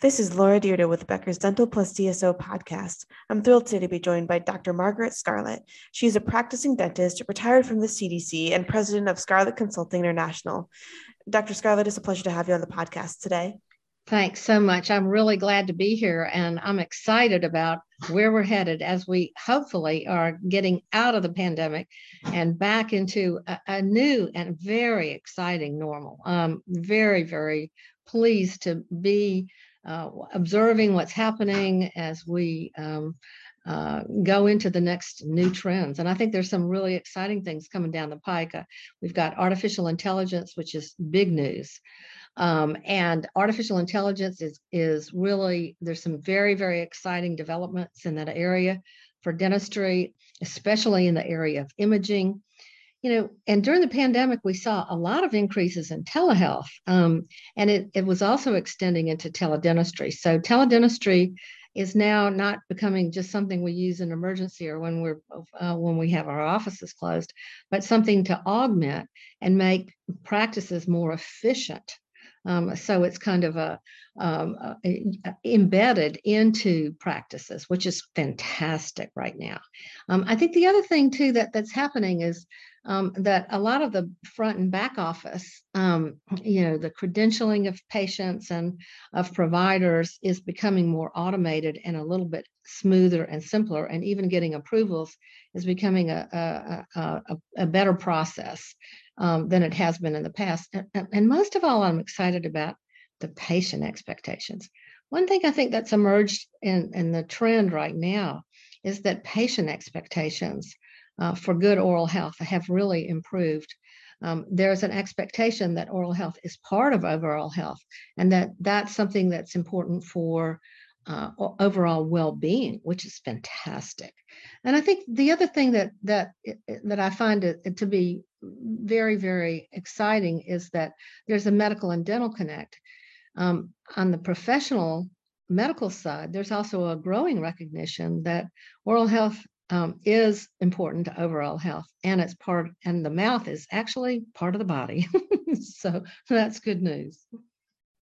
This is Laura Dyrda with Becker's Dental Plus DSO podcast. I'm thrilled today to be joined by Dr. Margaret Scarlett. She is a practicing dentist, retired from the CDC, and president of Scarlett Consulting International. Dr. Scarlett, it's a pleasure to have you on the podcast today. Thanks so much. I'm really glad to be here, and I'm excited about where we're headed as we hopefully are getting out of the pandemic and back into a, a new and very exciting normal. Um, very, very pleased to be uh, observing what's happening as we um, uh, go into the next new trends. And I think there's some really exciting things coming down the pike. Uh, we've got artificial intelligence, which is big news. Um, and artificial intelligence is, is really, there's some very, very exciting developments in that area for dentistry, especially in the area of imaging you know, and during the pandemic, we saw a lot of increases in telehealth, um, and it, it was also extending into teledentistry. So teledentistry is now not becoming just something we use in emergency or when we're uh, when we have our offices closed, but something to augment and make practices more efficient. Um, so it's kind of a, um, a, embedded into practices, which is fantastic right now. Um, I think the other thing too that that's happening is um, that a lot of the front and back office, um, you know, the credentialing of patients and of providers is becoming more automated and a little bit smoother and simpler, and even getting approvals is becoming a, a, a, a better process um, than it has been in the past. And, and most of all, I'm excited about the patient expectations. One thing I think that's emerged in, in the trend right now is that patient expectations uh, for good oral health have really improved. Um, there's an expectation that oral health is part of overall health and that that's something that's important for uh, overall well-being, which is fantastic. And I think the other thing that that that I find it to be very very exciting is that there's a medical and dental connect. Um, on the professional medical side, there's also a growing recognition that oral health um, is important to overall health and it's part and the mouth is actually part of the body. So that's good news.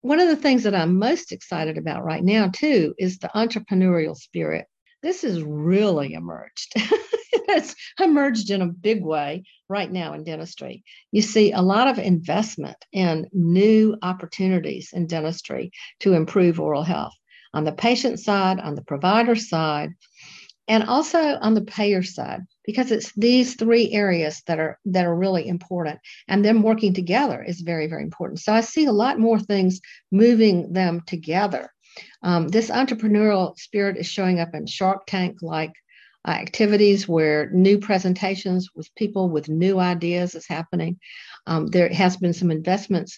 One of the things that i'm most excited about right now too is the entrepreneurial spirit. This has really emerged. It's emerged in a big way right now in dentistry. You see a lot of investment in new opportunities in dentistry to improve oral health. On the patient side on the provider side and also on the payer side because it's these three areas that are that are really important and them working together is very very important. So i see a lot more things moving them together. Um, this entrepreneurial spirit is showing up in shark tank like uh, activities where new presentations with people with new ideas is happening. Um, there has been some investments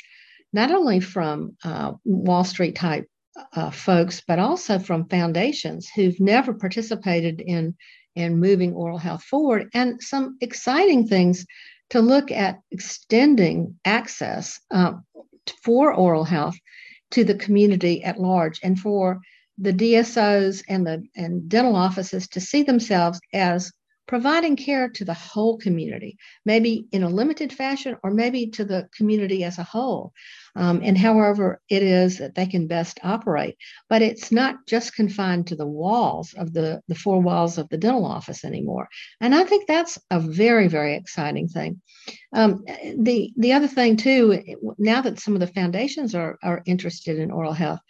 not only from uh, wall street type uh, folks, but also from foundations who've never participated in in moving oral health forward, and some exciting things to look at extending access uh, for oral health to the community at large, and for the DSOs and the and dental offices to see themselves as providing care to the whole community, maybe in a limited fashion or maybe to the community as a whole, um, and however it is that they can best operate. But it's not just confined to the walls of the, the four walls of the dental office anymore. And I think that's a very, very exciting thing. Um, the, the other thing, too, now that some of the foundations are, are interested in oral health,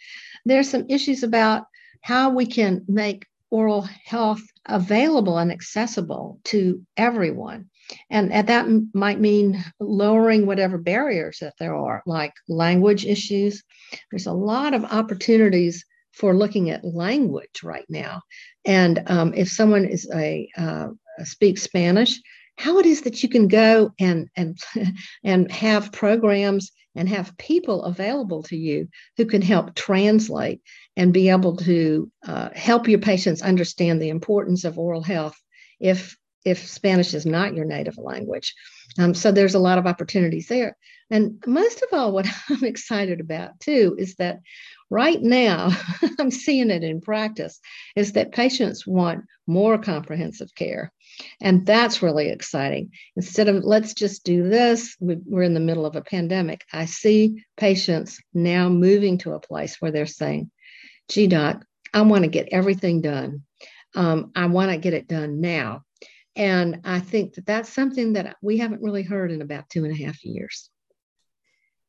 there's some issues about how we can make oral health available and accessible to everyone. And, and that might mean lowering whatever barriers that there are, like language issues. There's a lot of opportunities for looking at language right now. And um, if someone is a uh, speaks Spanish, how it is that you can go and and and have programs and have people available to you who can help translate and be able to uh, help your patients understand the importance of oral health if if Spanish is not your native language. Um, so there's a lot of opportunities there. And most of all, what I'm excited about too is that right now, I'm seeing it in practice, is that patients want more comprehensive care. And that's really exciting. Instead of let's just do this, we're in the middle of a pandemic. I see patients now moving to a place where they're saying, gee, doc, I want to get everything done. Um, I want to get it done now. And I think that that's something that we haven't really heard in about two and a half years.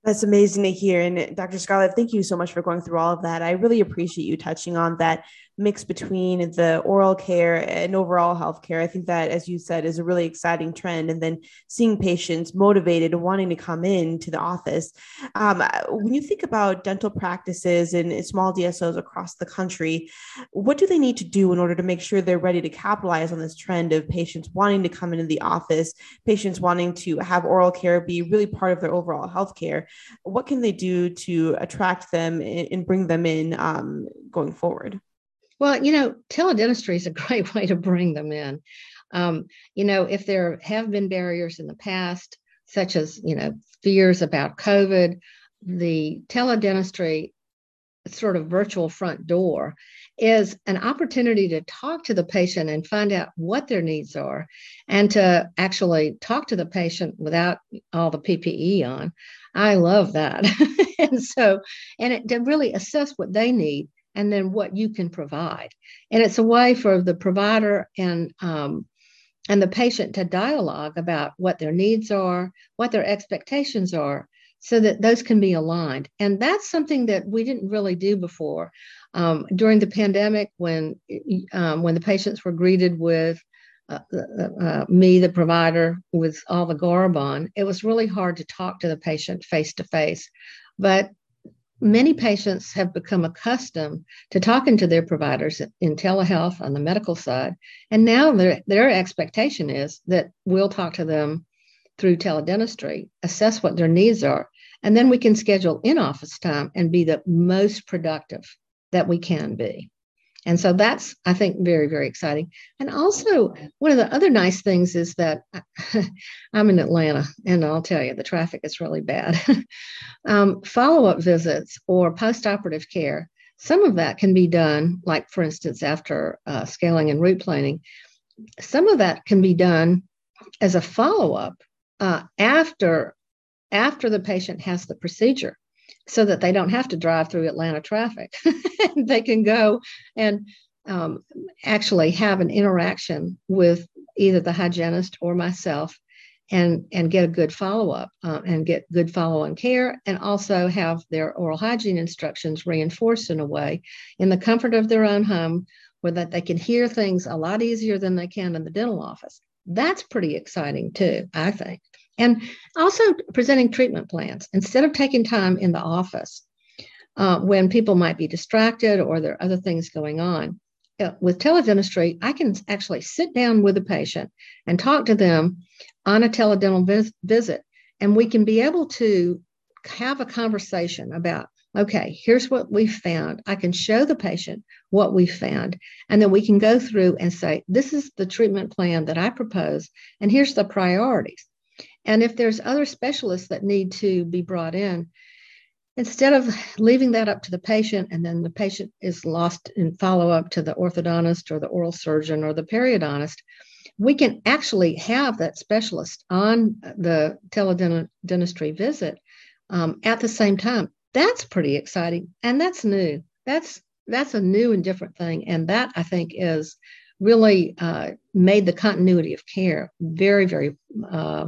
That's amazing to hear. And Dr. Scarlett, thank you so much for going through all of that. I really appreciate you touching on that mix between the oral care and overall healthcare. I think that, as you said, is a really exciting trend. And then seeing patients motivated and wanting to come in to the office. Um, when you think about dental practices and small DSOs across the country, what do they need to do in order to make sure they're ready to capitalize on this trend of patients wanting to come into the office, patients wanting to have oral care be really part of their overall healthcare? What can they do to attract them and bring them in um, going forward? Well, you know, teledentistry is a great way to bring them in. Um, you know, if there have been barriers in the past, such as, you know, fears about COVID, the teledentistry sort of virtual front door is an opportunity to talk to the patient and find out what their needs are and to actually talk to the patient without all the PPE on. I love that. and so, and it, to really assess what they need and then what you can provide. And it's a way for the provider and um, and the patient to dialogue about what their needs are, what their expectations are, so that those can be aligned. And that's something that we didn't really do before. Um, during the pandemic, when um, when the patients were greeted with uh, uh, uh, me, the provider, with all the garb on, it was really hard to talk to the patient face to face. But many patients have become accustomed to talking to their providers in telehealth on the medical side. And now their, their expectation is that we'll talk to them through teledentistry, assess what their needs are, and then we can schedule in office time and be the most productive that we can be. And so that's, I think, very, very exciting. And also, one of the other nice things is that I'm in Atlanta, and I'll tell you, the traffic is really bad. um, Follow up visits or post operative care, some of that can be done, like, for instance, after uh, scaling and root planing, some of that can be done as a follow up uh, after after the patient has the procedure so that they don't have to drive through Atlanta traffic. they can go and um, actually have an interaction with either the hygienist or myself and, and get a good follow up uh, and get good follow on care and also have their oral hygiene instructions reinforced in a way in the comfort of their own home where that they can hear things a lot easier than they can in the dental office. That's pretty exciting too, I think. And also presenting treatment plans instead of taking time in the office uh, when people might be distracted or there are other things going on. Uh, with teledentistry, I can actually sit down with a patient and talk to them on a teledental vis- visit, and we can be able to have a conversation about okay, here's what we found. I can show the patient what we found, and then we can go through and say, this is the treatment plan that I propose, and here's the priorities. And if there's other specialists that need to be brought in, instead of leaving that up to the patient and then the patient is lost in follow up to the orthodontist or the oral surgeon or the periodontist, we can actually have that specialist on the teledentistry visit um, at the same time. That's pretty exciting and that's new. That's that's a new and different thing, and that I think is really uh, made the continuity of care very very uh,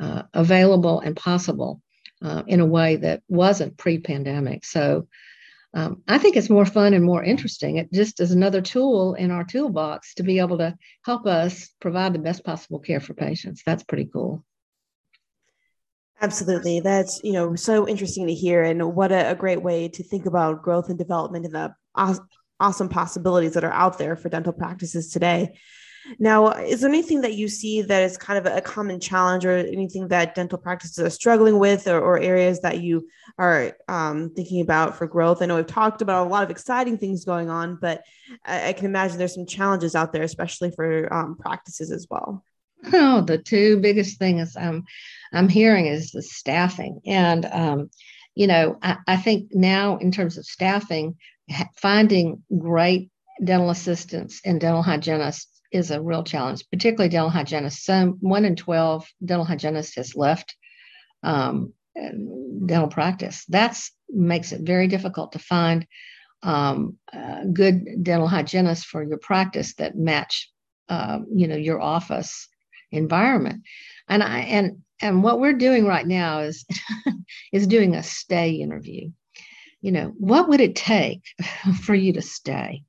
uh, available and possible uh, in a way that wasn't pre-pandemic. So um, I think it's more fun and more interesting. It just is another tool in our toolbox to be able to help us provide the best possible care for patients. That's pretty cool. Absolutely. That's, you know, so interesting to hear and what a, a great way to think about growth and development and the awesome possibilities that are out there for dental practices today. Now, is there anything that you see that is kind of a common challenge or anything that dental practices are struggling with or, or areas that you are um, thinking about for growth? I know we've talked about a lot of exciting things going on, but I, I can imagine there's some challenges out there, especially for um, practices as well. Oh, the two biggest things I'm, I'm hearing is the staffing. And, um, you know, I, I think now in terms of staffing, finding great dental assistants and dental hygienists is a real challenge, particularly dental hygienists. Some one in 12 dental hygienists has left um, dental practice. That makes it very difficult to find um, uh, good dental hygienists for your practice that match, uh, you know, your office environment. And I and and what we're doing right now is is doing a stay interview. You know, what would it take for you to stay?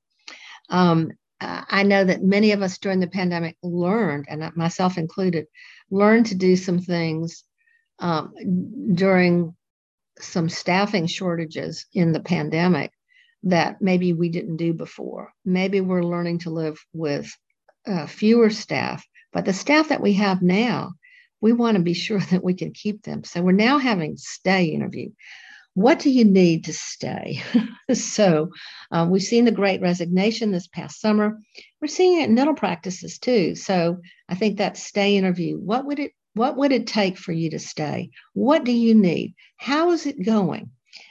Um, I know that many of us during the pandemic learned, and myself included, learned to do some things um, during some staffing shortages in the pandemic that maybe we didn't do before. Maybe we're learning to live with uh, fewer staff, but the staff that we have now, we want to be sure that we can keep them. So we're now having stay interview. What do you need to stay? so uh, we've seen the great resignation this past summer. We're seeing it in dental practices too. So I think that stay interview, what would it what would it take for you to stay? What do you need? How is it going?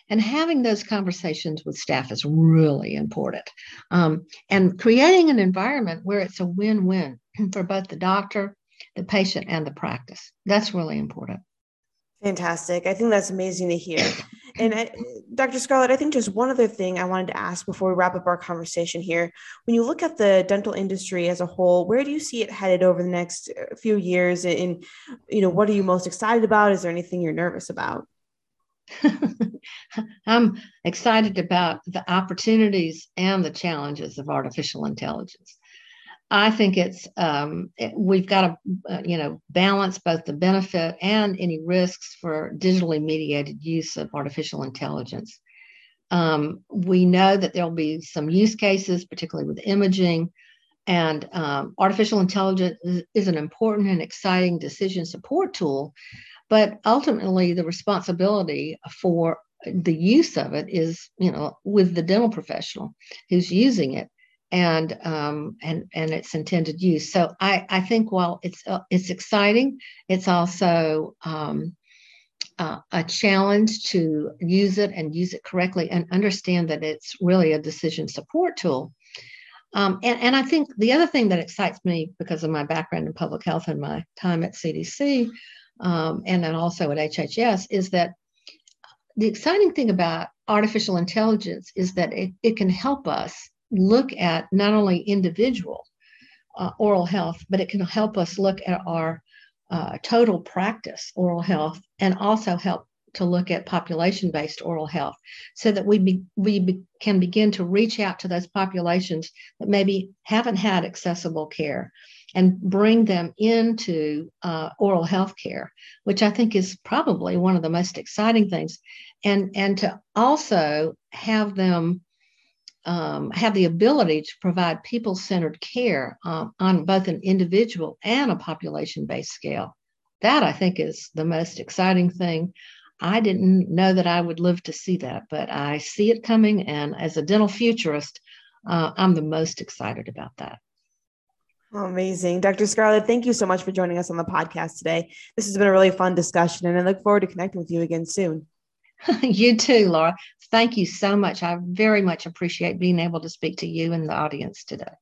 And having those conversations with staff is really important. Um, and creating an environment where it's a win win for both the doctor, the patient, and the practice. That's really important. Fantastic. I think that's amazing to hear. And I, Dr. Scarlett, I think just one other thing I wanted to ask before we wrap up our conversation here. When you look at the dental industry as a whole, where do you see it headed over the next uh, few years? And, you know, what are you most excited about? Is there anything you're nervous about? I'm excited about the opportunities and the challenges of artificial intelligence. I think it's um, it, we've got to uh, you know balance both the benefit and any risks for digitally mediated use of artificial intelligence. Um, we know that there'll be some use cases, particularly with imaging, and um, artificial intelligence is, is an important and exciting decision support tool. But ultimately, the responsibility for the use of it is, you know, with the dental professional who's using it and um, and and its intended use. So I I think while it's uh, it's exciting, it's also um, uh, a challenge to use it and use it correctly and understand that it's really a decision support tool. Um, and, and I think the other thing that excites me because of my background in public health and my time at CDC um, and then also at HHS is that the exciting thing about artificial intelligence is that it, it can help us look at not only individual uh, oral health, but it can help us look at our uh, total practice oral health and also help to look at population based oral health so that we, be, we be, can begin to reach out to those populations that maybe haven't had accessible care and bring them into uh, oral health care, which I think is probably one of the most exciting things. And, and to also have them um, have the ability to provide people centered care um, on both an individual and a population based scale. That I think is the most exciting thing. I didn't know that I would live to see that, but I see it coming. And as a dental futurist, uh, I'm the most excited about that. Amazing. Dr. Scarlett, thank you so much for joining us on the podcast today. This has been a really fun discussion, and I look forward to connecting with you again soon. you too, Laura. Thank you so much. I very much appreciate being able to speak to you and the audience today.